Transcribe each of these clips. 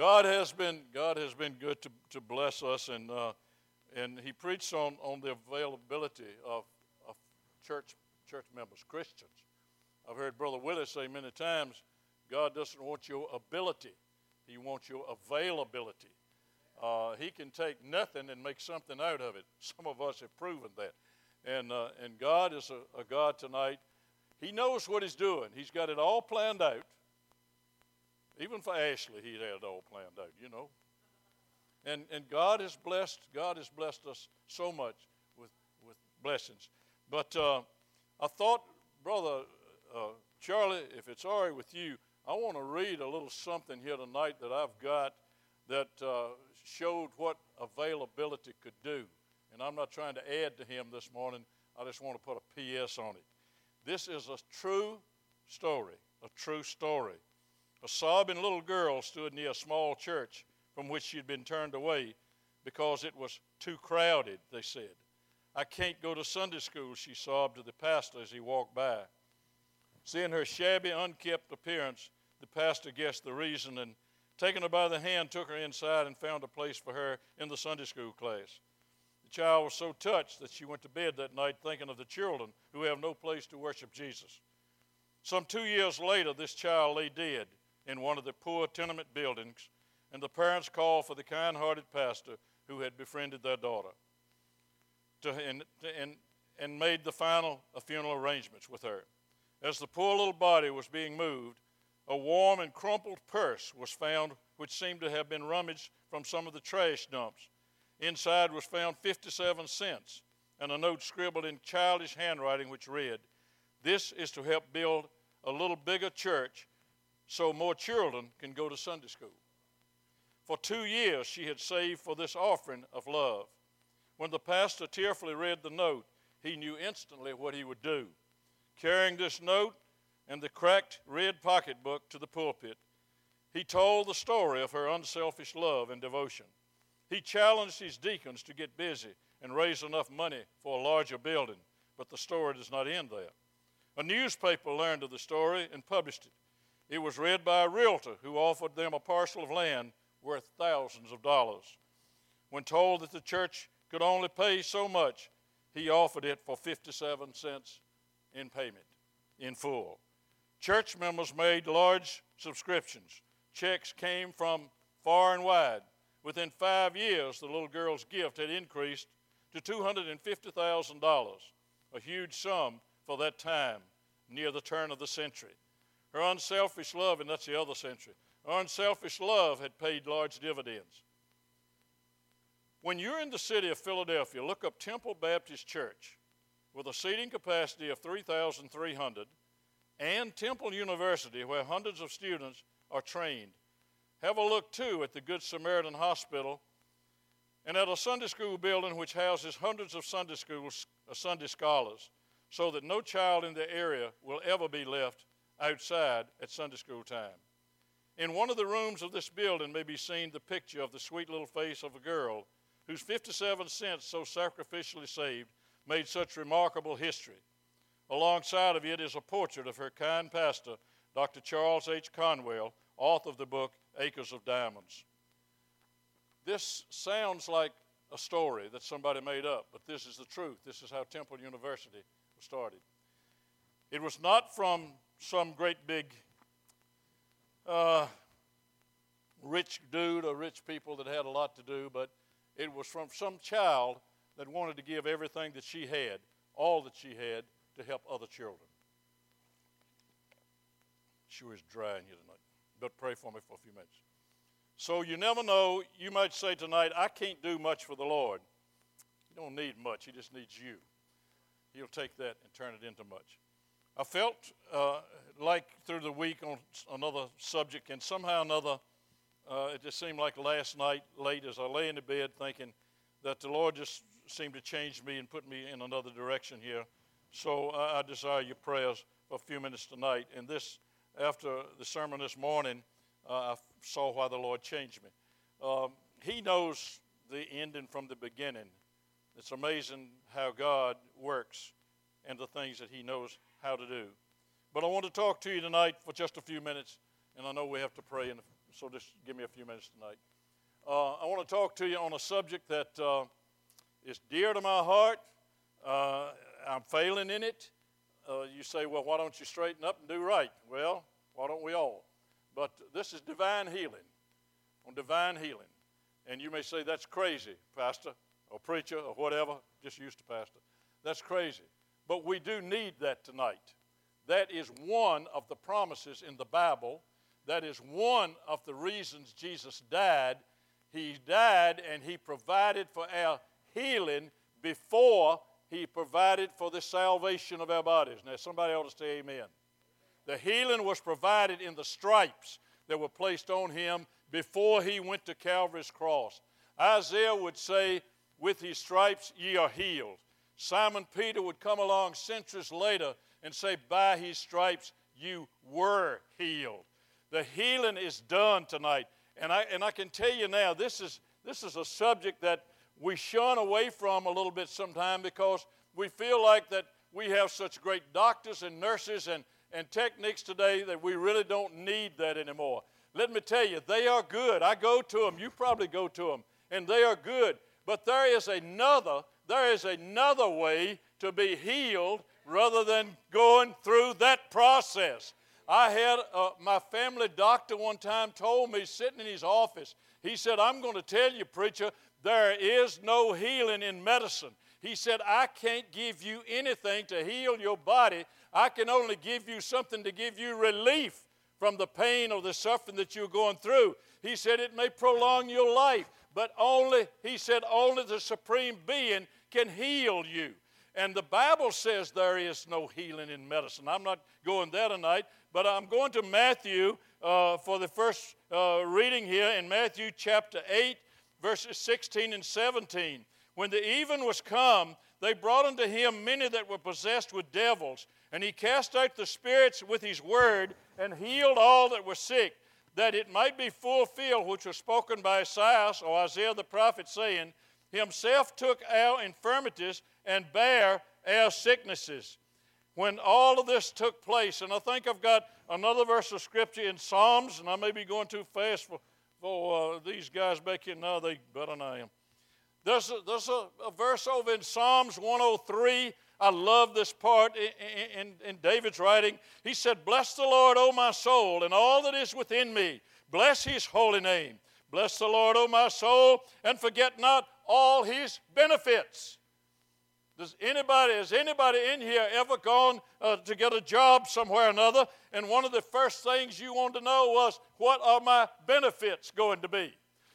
God has been God has been good to, to bless us, and uh, and he preached on, on the availability of, of church church members, Christians. I've heard Brother Willis say many times, God doesn't want your ability; He wants your availability. Uh, he can take nothing and make something out of it. Some of us have proven that, and uh, and God is a, a God tonight. He knows what He's doing. He's got it all planned out. Even for Ashley, he had it all planned out, you know. And, and God has blessed, God has blessed us so much with, with blessings. But uh, I thought, Brother uh, Charlie, if it's all right with you, I want to read a little something here tonight that I've got that uh, showed what availability could do. And I'm not trying to add to him this morning, I just want to put a P.S. on it. This is a true story, a true story. A sobbing little girl stood near a small church from which she had been turned away because it was too crowded, they said. I can't go to Sunday school, she sobbed to the pastor as he walked by. Seeing her shabby, unkempt appearance, the pastor guessed the reason and, taking her by the hand, took her inside and found a place for her in the Sunday school class. The child was so touched that she went to bed that night thinking of the children who have no place to worship Jesus. Some two years later, this child lay dead in one of the poor tenement buildings, and the parents called for the kind hearted pastor who had befriended their daughter to, and, and, and made the final uh, funeral arrangements with her. As the poor little body was being moved, a warm and crumpled purse was found, which seemed to have been rummaged from some of the trash dumps. Inside was found 57 cents and a note scribbled in childish handwriting which read, This is to help build a little bigger church so more children can go to Sunday school. For two years, she had saved for this offering of love. When the pastor tearfully read the note, he knew instantly what he would do. Carrying this note and the cracked red pocketbook to the pulpit, he told the story of her unselfish love and devotion. He challenged his deacons to get busy and raise enough money for a larger building, but the story does not end there. A newspaper learned of the story and published it. It was read by a realtor who offered them a parcel of land worth thousands of dollars. When told that the church could only pay so much, he offered it for 57 cents in payment in full. Church members made large subscriptions. Checks came from far and wide. Within five years, the little girl's gift had increased to $250,000, a huge sum for that time near the turn of the century. Her unselfish love, and that's the other century, her unselfish love had paid large dividends. When you're in the city of Philadelphia, look up Temple Baptist Church with a seating capacity of 3,300 and Temple University, where hundreds of students are trained. Have a look too at the Good Samaritan Hospital and at a Sunday school building which houses hundreds of Sunday schools, uh, Sunday scholars, so that no child in the area will ever be left outside at Sunday school time. In one of the rooms of this building may be seen the picture of the sweet little face of a girl whose 57 cents, so sacrificially saved, made such remarkable history. Alongside of it is a portrait of her kind pastor, Dr. Charles H. Conwell, author of the book Acres of Diamonds. This sounds like a story that somebody made up, but this is the truth. This is how Temple University was started. It was not from some great big uh, rich dude or rich people that had a lot to do, but it was from some child that wanted to give everything that she had, all that she had, to help other children. She was dry in here tonight, but pray for me for a few minutes. So you never know. You might say tonight, I can't do much for the Lord. You don't need much, He just needs you. He'll take that and turn it into much. I felt uh, like through the week on another subject, and somehow another, uh, it just seemed like last night, late as I lay in the bed, thinking that the Lord just seemed to change me and put me in another direction here. So uh, I desire your prayers for a few minutes tonight. And this, after the sermon this morning, uh, I saw why the Lord changed me. Um, he knows the ending from the beginning. It's amazing how God works and the things that He knows how to do. But I want to talk to you tonight for just a few minutes, and I know we have to pray and so just give me a few minutes tonight. Uh, I want to talk to you on a subject that uh, is dear to my heart. Uh, I'm failing in it. Uh, you say, well, why don't you straighten up and do right? Well, why don't we all? But this is divine healing, on divine healing. And you may say, that's crazy, Pastor, or preacher, or whatever, just used to pastor. That's crazy. But we do need that tonight. That is one of the promises in the Bible. That is one of the reasons Jesus died. He died and He provided for our healing before He provided for the salvation of our bodies. Now, somebody ought to say amen. The healing was provided in the stripes that were placed on Him before He went to Calvary's cross. Isaiah would say, With His stripes ye are healed. Simon Peter would come along centuries later and say, By his stripes you were healed. The healing is done tonight. And I, and I can tell you now, this is, this is a subject that we shun away from a little bit sometimes because we feel like that we have such great doctors and nurses and, and techniques today that we really don't need that anymore. Let me tell you, they are good. I go to them. You probably go to them. And they are good. But there is another there is another way to be healed rather than going through that process. I had uh, my family doctor one time told me, sitting in his office, he said, I'm going to tell you, preacher, there is no healing in medicine. He said, I can't give you anything to heal your body. I can only give you something to give you relief from the pain or the suffering that you're going through. He said, It may prolong your life, but only, he said, only the Supreme Being can heal you. And the Bible says there is no healing in medicine. I'm not going there tonight, but I'm going to Matthew uh, for the first uh, reading here in Matthew chapter 8, verses 16 and 17. When the even was come, they brought unto him many that were possessed with devils, and he cast out the spirits with his word and healed all that were sick, that it might be fulfilled which was spoken by Isaiah or Isaiah the prophet, saying, himself took our infirmities and bare our sicknesses. When all of this took place, and I think I've got another verse of scripture in Psalms, and I may be going too fast for, for uh, these guys back here. No, they better than I am. There's, a, there's a, a, verse over in Psalms 103. I love this part in, in, in David's writing. He said, Bless the Lord, O my soul, and all that is within me. Bless his holy name. Bless the Lord, O my soul, and forget not all his benefits. Does anybody, has anybody in here ever gone uh, to get a job somewhere or another, and one of the first things you want to know was, what are my benefits going to be?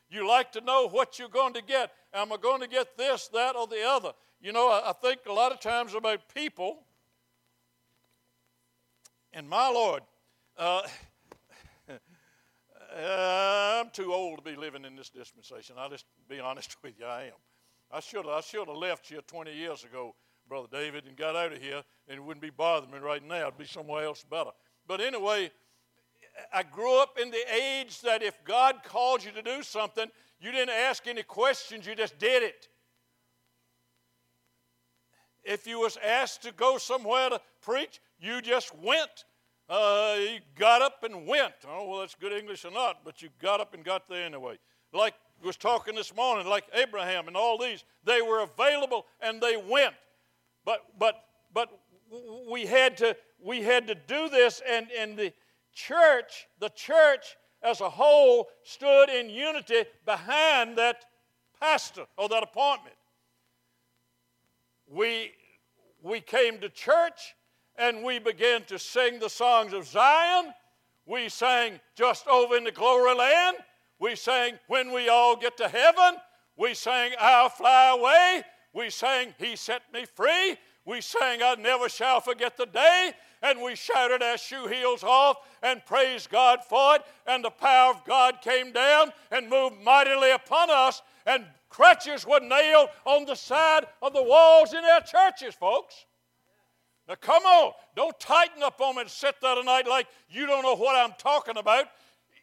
You like to know what you're going to get. Am I going to get this, that, or the other? You know, I, I think a lot of times about people, and my Lord, uh, Uh, I'm too old to be living in this dispensation. I'll just be honest with you, I am. I should I should have left here 20 years ago, Brother David, and got out of here, and it wouldn't be bothering me right now. It'd be somewhere else better. But anyway, I grew up in the age that if God called you to do something, you didn't ask any questions, you just did it. If you was asked to go somewhere to preach, you just went. Uh, he got up and went. Oh, well, that's good English or not, but you got up and got there anyway. Like was talking this morning, like Abraham and all these, they were available and they went. But but but we had to we had to do this, and and the church, the church as a whole, stood in unity behind that pastor or that appointment. We we came to church and we began to sing the songs of Zion. We sang just over in the glory land. We sang when we all get to heaven. We sang I'll fly away. We sang He set me free. We sang I never shall forget the day. And we shouted our shoe heels off and praised God for it. And the power of God came down and moved mightily upon us. And crutches were nailed on the side of the walls in our churches, folks. Now, come on. Don't tighten up on me and sit there tonight like you don't know what I'm talking about.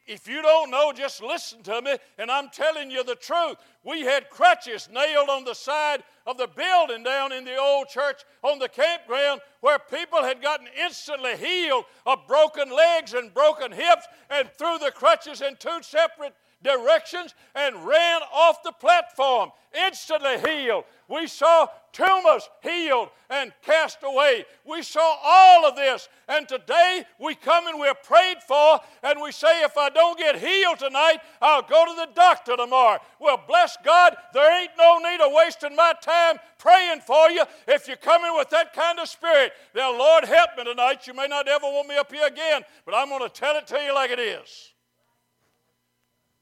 if you don't know, just listen to me, and I'm telling you the truth. We had crutches nailed on the side of the building down in the old church on the campground where people had gotten instantly healed of broken legs and broken hips and threw the crutches in two separate directions and ran off the platform, instantly healed. We saw tumors healed and cast away. We saw all of this. And today we come and we're prayed for, and we say, if I don't get healed tonight, I'll go to the doctor tomorrow. Well, bless God, there ain't no need of wasting my time praying for you if you're coming with that kind of spirit. Now, Lord, help me tonight. You may not ever want me up here again, but I'm going to tell it to you like it is.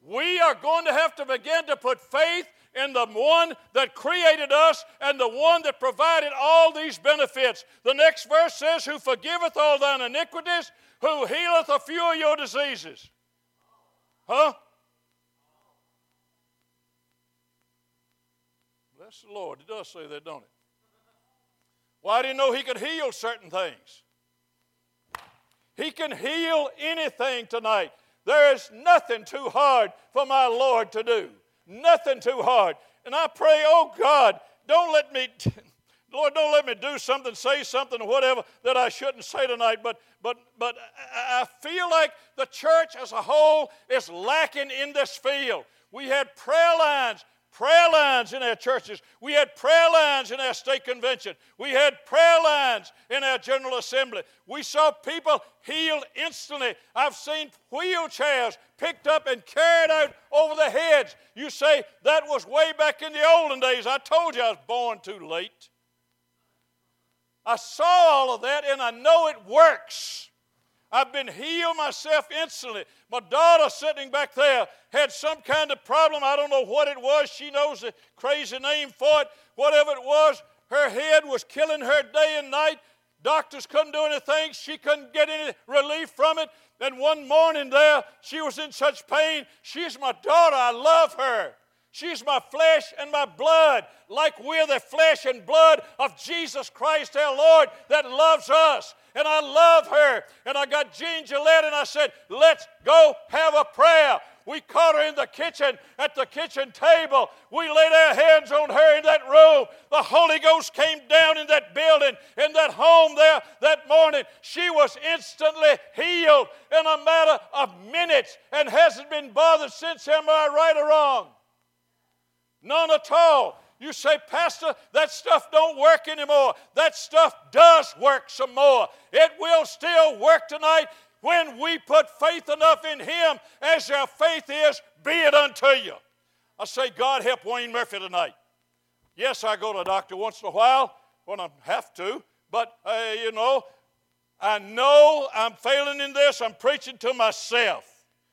We are going to have to begin to put faith in the one that created us and the one that provided all these benefits. The next verse says, Who forgiveth all thine iniquities, who healeth a few of your diseases. Huh? Bless the Lord. It does say that, don't it? Why didn't know he could heal certain things? He can heal anything tonight. There is nothing too hard for my Lord to do. Nothing too hard. And I pray, oh God, don't let me, Lord, don't let me do something, say something, or whatever that I shouldn't say tonight. But, but, but I feel like the church as a whole is lacking in this field. We had prayer lines prayer lines in our churches. We had prayer lines in our state convention. We had prayer lines in our General Assembly. We saw people healed instantly. I've seen wheelchairs picked up and carried out over the heads. You say that was way back in the olden days. I told you I was born too late. I saw all of that and I know it works. I've been healed myself instantly. My daughter sitting back there had some kind of problem. I don't know what it was. She knows the crazy name for it. Whatever it was, her head was killing her day and night. Doctors couldn't do anything. She couldn't get any relief from it. Then one morning there, she was in such pain. She's my daughter. I love her. She's my flesh and my blood, like we're the flesh and blood of Jesus Christ our Lord that loves us. And I love her. And I got Jean Gillette and I said, Let's go have a prayer. We caught her in the kitchen at the kitchen table. We laid our hands on her in that room. The Holy Ghost came down in that building, in that home there that morning. She was instantly healed in a matter of minutes and hasn't been bothered since. Am I right or wrong? None at all. You say, Pastor, that stuff don't work anymore. That stuff does work some more. It will still work tonight when we put faith enough in Him as our faith is, be it unto you. I say, God help Wayne Murphy tonight. Yes, I go to a doctor once in a while when I have to, but uh, you know, I know I'm failing in this. I'm preaching to myself.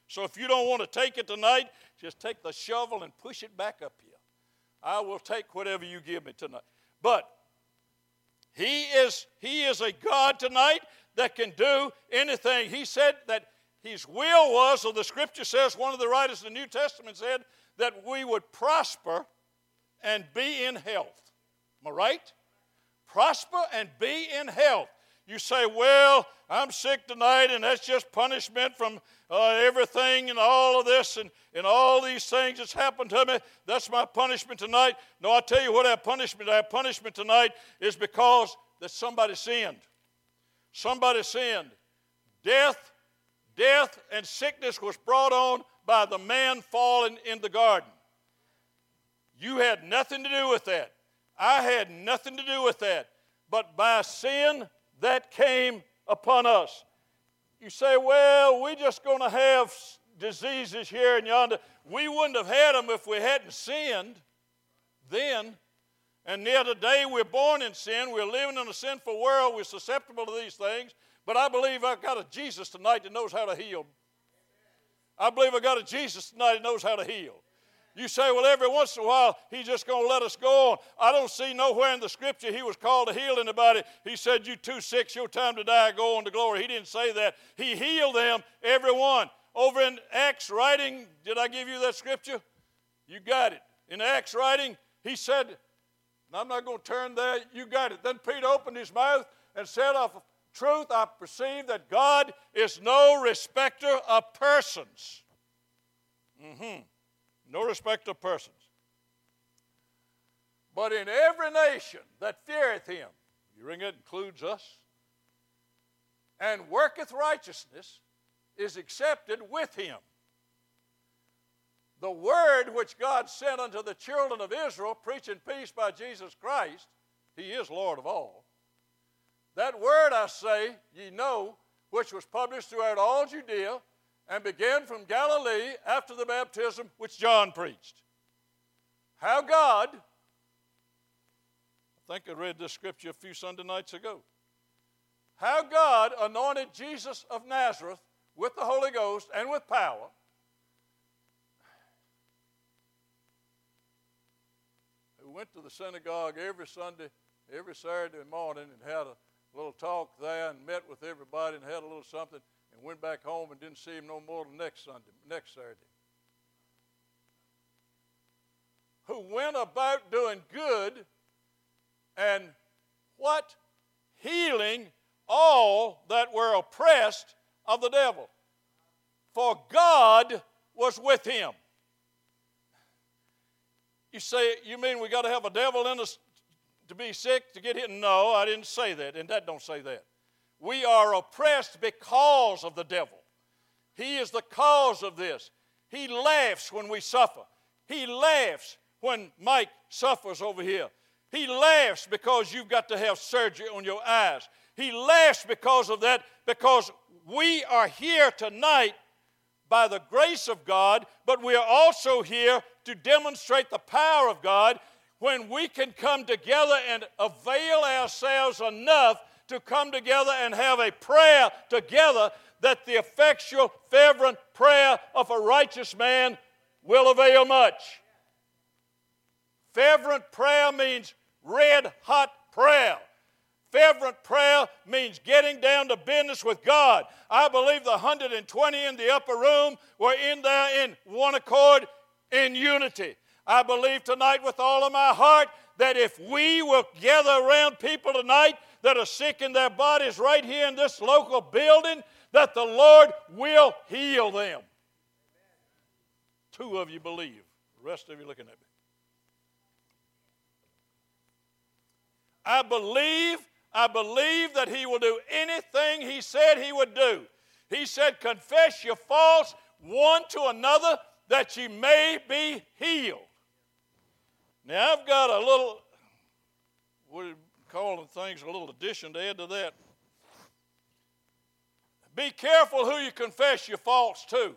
So if you don't want to take it tonight, just take the shovel and push it back up here. I will take whatever you give me tonight. But he is, he is a God tonight that can do anything. He said that his will was, or the scripture says, one of the writers of the New Testament said, that we would prosper and be in health. Am I right? Prosper and be in health. You say, Well, I'm sick tonight, and that's just punishment from uh, everything and all of this and, and all these things that's happened to me. That's my punishment tonight. No, I tell you what our punishment, our punishment tonight is because that somebody sinned. Somebody sinned. Death, death, and sickness was brought on by the man falling in the garden. You had nothing to do with that. I had nothing to do with that. But by sin, that came upon us. You say, well, we're just going to have diseases here and yonder. We wouldn't have had them if we hadn't sinned then. And near today, we're born in sin. We're living in a sinful world. We're susceptible to these things. But I believe I've got a Jesus tonight that knows how to heal. I believe I've got a Jesus tonight that knows how to heal. You say, well, every once in a while, he's just going to let us go on. I don't see nowhere in the scripture he was called to heal anybody. He said, You too sick, your time to die, go on to glory. He didn't say that. He healed them, every one. Over in Acts writing, did I give you that scripture? You got it. In Acts writing, he said, I'm not going to turn there, you got it. Then Peter opened his mouth and said, I've truth, I perceive that God is no respecter of persons. Mm-hmm. No respect of persons. But in every nation that feareth him, you ring it includes us, and worketh righteousness is accepted with him. The word which God sent unto the children of Israel, preaching peace by Jesus Christ, he is Lord of all. That word, I say, ye know, which was published throughout all Judea and began from Galilee after the baptism which John preached. How God, I think I read this scripture a few Sunday nights ago, how God anointed Jesus of Nazareth with the Holy Ghost and with power. Who went to the synagogue every Sunday, every Saturday morning, and had a little talk there, and met with everybody, and had a little something, and went back home and didn't see him no more the next Sunday, next Saturday. Who went about doing good and what? Healing all that were oppressed of the devil. For God was with him. You say, you mean we got to have a devil in us to be sick to get hit? No, I didn't say that, and that don't say that. We are oppressed because of the devil. He is the cause of this. He laughs when we suffer. He laughs when Mike suffers over here. He laughs because you've got to have surgery on your eyes. He laughs because of that, because we are here tonight by the grace of God, but we are also here to demonstrate the power of God when we can come together and avail ourselves enough to come together and have a prayer together that the effectual, fervent prayer of a righteous man will avail much. Fervent prayer means red hot prayer. Fervent prayer means getting down to business with God. I believe the 120 in the upper room were in there in one accord, in unity. I believe tonight with all of my heart that if we will gather around people tonight that are sick in their bodies right here in this local building, that the Lord will heal them. Two of you believe, the rest of you looking at me. I believe I believe that He will do anything He said He would do. He said, Confess your faults one to another that ye may be healed. Now, I've got a little, what do you call things, a little addition to add to that. Be careful who you confess your faults to. Of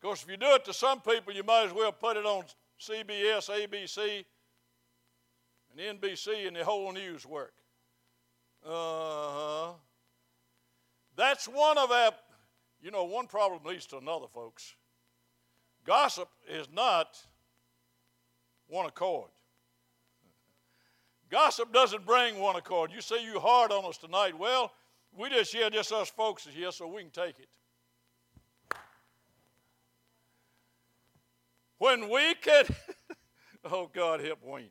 course, if you do it to some people, you might as well put it on CBS, ABC, and NBC and the whole news work. Uh huh. That's one of our, you know, one problem leads to another, folks. Gossip is not one accord. Gossip doesn't bring one accord. You say you hard on us tonight. Well, we just here, just us folks is here, so we can take it. When we can, oh God help Wayne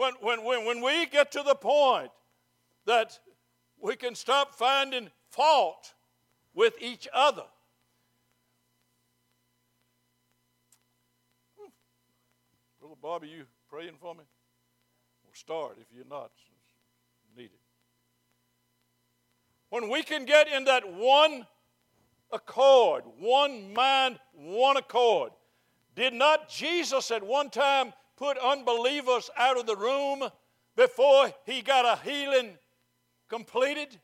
when, when, when, when we get to the point that we can stop finding fault with each other. Brother Bobby, you praying for me? Start if you're not needed. When we can get in that one accord, one mind, one accord. Did not Jesus at one time put unbelievers out of the room before he got a healing completed?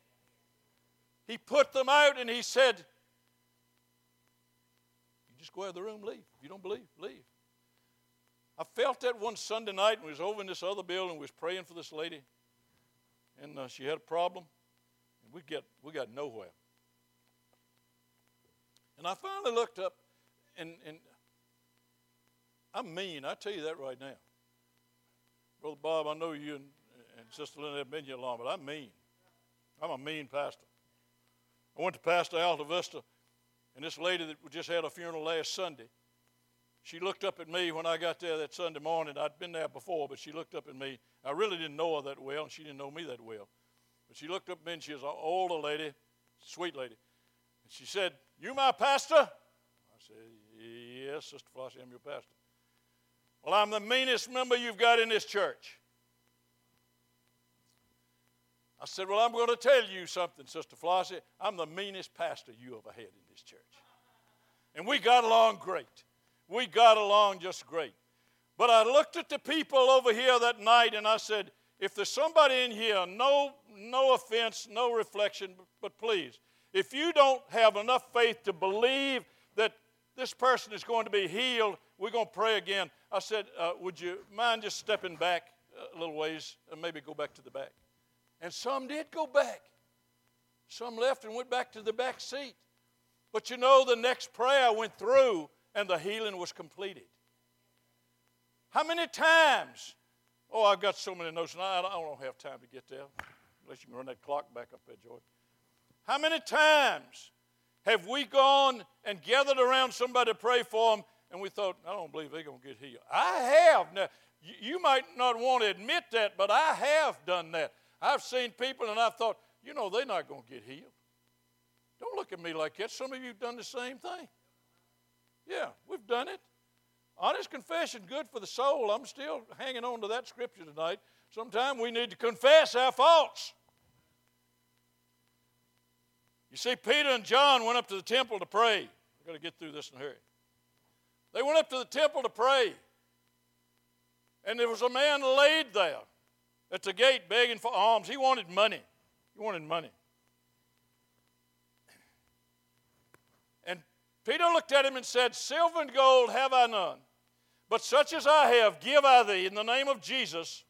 He put them out and he said, You just go out of the room, leave. If you don't believe, leave. I felt that one Sunday night we was over in this other building, we was praying for this lady, and uh, she had a problem, and we get we got nowhere. And I finally looked up, and, and I'm mean. I tell you that right now. Brother Bob, I know you and, and Sister Linda have been here long, but I'm mean. I'm a mean pastor. I went to Pastor Alta Vista, and this lady that just had a funeral last Sunday, she looked up at me when I got there that Sunday morning. I'd been there before, but she looked up at me. I really didn't know her that well, and she didn't know me that well. But she looked up at me, and she was an older lady, sweet lady. And she said, You my pastor? I said, Yes, Sister Flossie, I'm your pastor. Well, I'm the meanest member you've got in this church. I said, Well, I'm going to tell you something, Sister Flossie. I'm the meanest pastor you ever had in this church. And we got along great. We got along just great. But I looked at the people over here that night and I said, if there's somebody in here, no, no offense, no reflection, but please, if you don't have enough faith to believe that this person is going to be healed, we're going to pray again. I said, uh, Would you mind just stepping back a little ways and maybe go back to the back? And some did go back. Some left and went back to the back seat. But you know, the next prayer I went through and the healing was completed. How many times? Oh, I've got so many notes, and I, don't have time to get there, unless you can run that clock back up there, George. How many times have we gone and gathered around somebody to pray for them, and we thought, I don't believe they're going to get healed? I have. Now, you might not want to admit that, but I have done that. I've seen people, and I've thought, you know, they're not going to get healed. Don't look at me like that. Some of you have done the same thing. Yeah, we've done it. Honest confession, good for the soul. I'm still hanging on to that scripture tonight. Sometimes we need to confess our faults. You see, Peter and John went up to the temple to pray. I've got to get through this in a hurry. They went up to the temple to pray. And there was a man laid there at the gate begging for alms. He wanted money. He wanted money. Peter looked at him and said, Silver and gold have I none, but such as I have give I thee. In the name of Jesus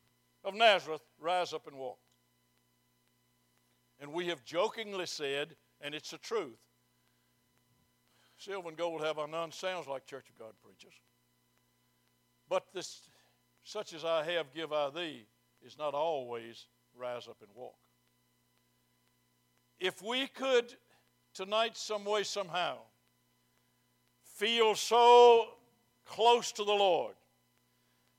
of Nazareth, rise up and walk. And we have jokingly said, and it's the truth, silver and gold have I none sounds like Church of God preachers. But this, such as I have give I thee, is not always rise up and walk. If we could tonight, some way, somehow, feel so close to the Lord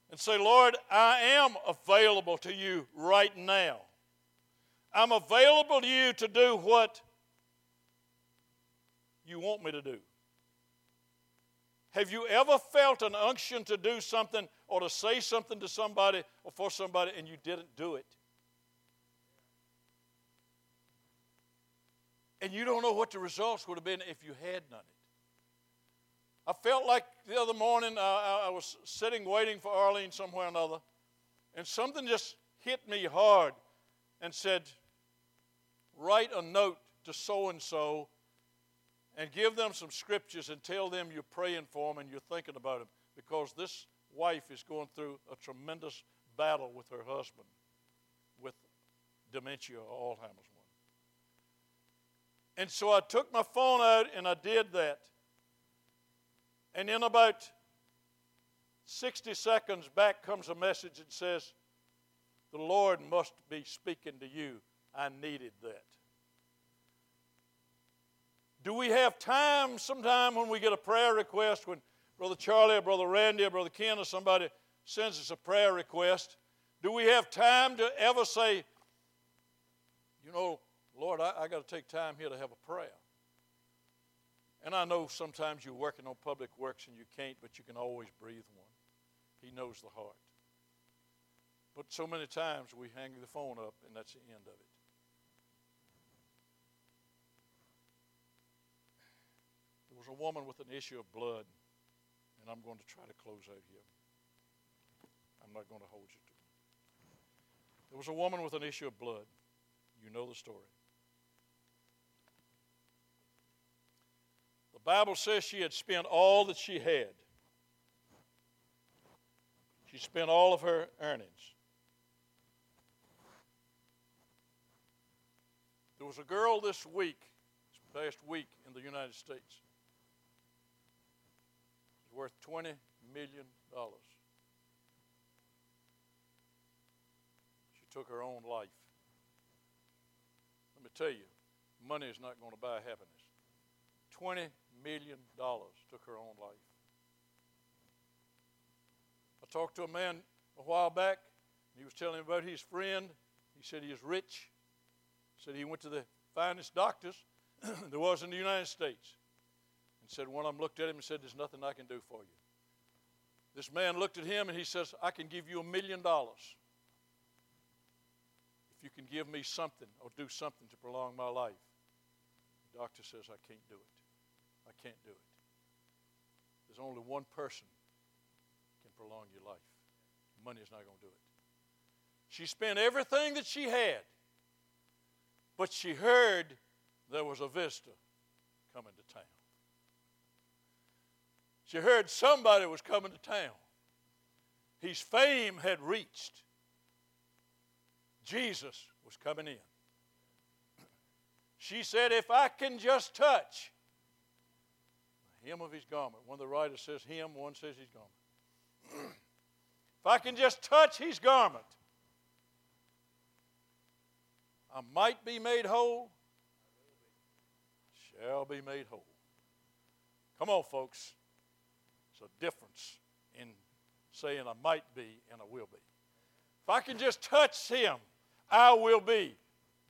and say, Lord, I am available to you right now. I'm available to you to do what you want me to do. Have you ever felt an unction to do something or to say something to somebody or for somebody and you didn't do it? And you don't know what the results would have been if you had done it. I felt like the other morning uh, I was sitting waiting for Arlene somewhere or another, and something just hit me hard and said, Write a note to so and so and give them some scriptures and tell them you're praying for them and you're thinking about them because this wife is going through a tremendous battle with her husband with dementia or Alzheimer's one. And so I took my phone out and I did that. And in about 60 seconds, back comes a message that says, The Lord must be speaking to you. I needed that. Do we have time sometime when we get a prayer request, when Brother Charlie or Brother Randy or Brother Ken or somebody sends us a prayer request? Do we have time to ever say, you know, Lord, I, I got to take time here to have a prayer? And I know sometimes you're working on public works and you can't, but you can always breathe one. He knows the heart. But so many times we hang the phone up and that's the end of it. There was a woman with an issue of blood, and I'm going to try to close out here. I'm not going to hold you to it. There was a woman with an issue of blood. You know the story. Bible says she had spent all that she had. She spent all of her earnings. There was a girl this week, this past week in the United States, worth $20 million. She took her own life. Let me tell you, money is not going to buy happiness. $20 million dollars. took her own life. I talked to a man a while back. He was telling about his friend. He said he is rich. Said he went to the finest doctors there was in the United States. And said, one of them looked at him and said, There's nothing I can do for you. This man looked at him and he says, I can give you a million dollars if you can give me something or do something to prolong my life. The doctor says, I can't do it. I can't do it. There's only one person can prolong your life. Money is not going to do it. She spent everything that she had, but she heard there was a visitor coming to town. She heard somebody was coming to town. His fame had reached. Jesus was coming in. She said, If I can just touch hem of his garment, one of the writers says him, one says his garment. if I can just touch his garment, I might be made whole, shall be made whole. Come on, folks. There's a difference in saying I might be and I will be. If I can just touch him, I will be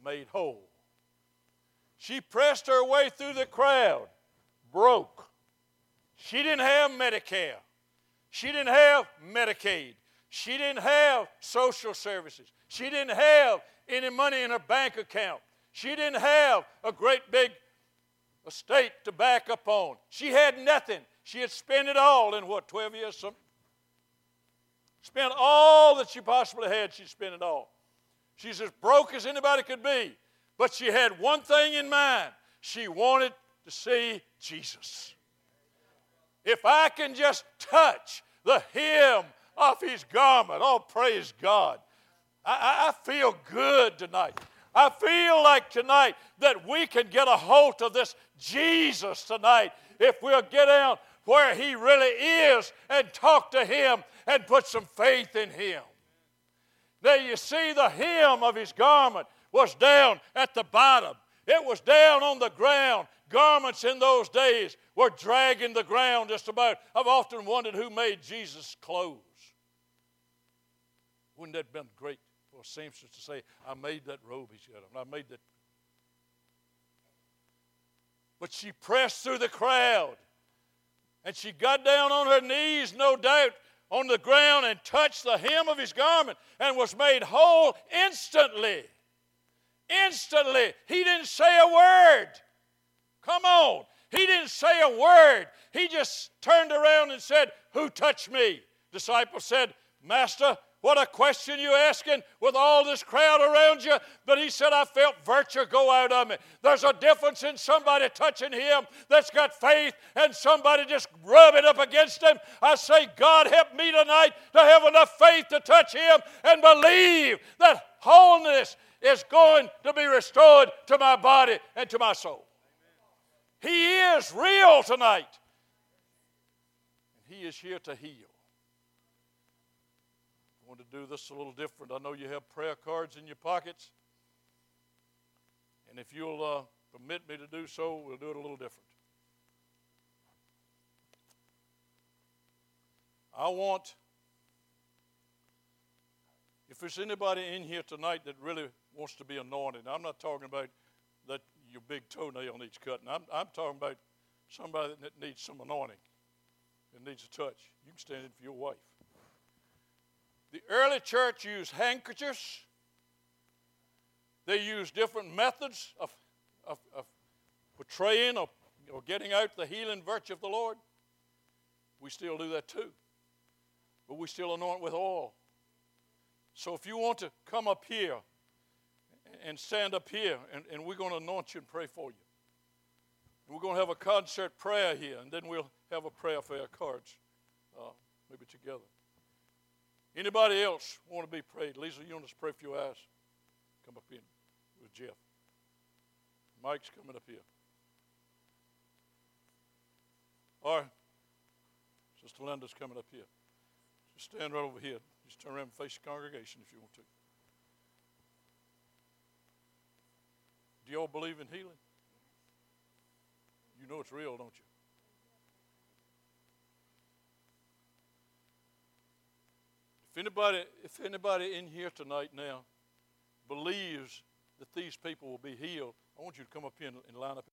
made whole. She pressed her way through the crowd, broke. She didn't have Medicare. She didn't have Medicaid. She didn't have social services. She didn't have any money in her bank account. She didn't have a great big estate to back up on. She had nothing. She had spent it all in what, 12 years? Some, spent all that she possibly had, she spent it all. She's as broke as anybody could be. But she had one thing in mind she wanted to see Jesus. If I can just touch the hem of his garment, oh, praise God. I, I feel good tonight. I feel like tonight that we can get a hold of this Jesus tonight if we'll get out where He really is and talk to Him and put some faith in Him. Now, you see, the hem of His garment was down at the bottom, it was down on the ground. Garments in those days were dragging the ground just about. I've often wondered who made Jesus' clothes. Wouldn't that have been great for a seamstress to say, I made that robe he's got on. I made that. But she pressed through the crowd. And she got down on her knees, no doubt, on the ground and touched the hem of his garment and was made whole instantly. Instantly. He didn't say a word. Come on. He didn't say a word. He just turned around and said, Who touched me? Disciple said, Master, what a question you asking with all this crowd around you. But he said, I felt virtue go out of me. There's a difference in somebody touching him that's got faith and somebody just rubbing up against him. I say, God help me tonight to have enough faith to touch him and believe that wholeness is going to be restored to my body and to my soul. He is real tonight. And he is here to heal I want to do this a little different. I know you have prayer cards in your pockets. And if you'll uh, permit me to do so, we'll do it a little different. I want, if there's anybody in here tonight that really wants to be anointed, I'm not talking about your big toenail needs cutting. I'm, I'm talking about somebody that needs some anointing, that needs a touch. You can stand in for your wife. The early church used handkerchiefs. They used different methods of, of, of portraying or, or getting out the healing virtue of the Lord. We still do that too. But we still anoint with oil. So if you want to come up here and stand up here, and, and we're going to anoint you and pray for you. We're going to have a concert prayer here, and then we'll have a prayer for our cards, uh, maybe together. Anybody else want to be prayed? Lisa, you want to pray for your eyes? Come up in with Jeff. Mike's coming up here. All right. Sister Linda's coming up here. Just stand right over here. Just turn around and face the congregation if you want to. Do y'all believe in healing? You know it's real, don't you? If anybody, if anybody in here tonight now believes that these people will be healed, I want you to come up here and, and line up.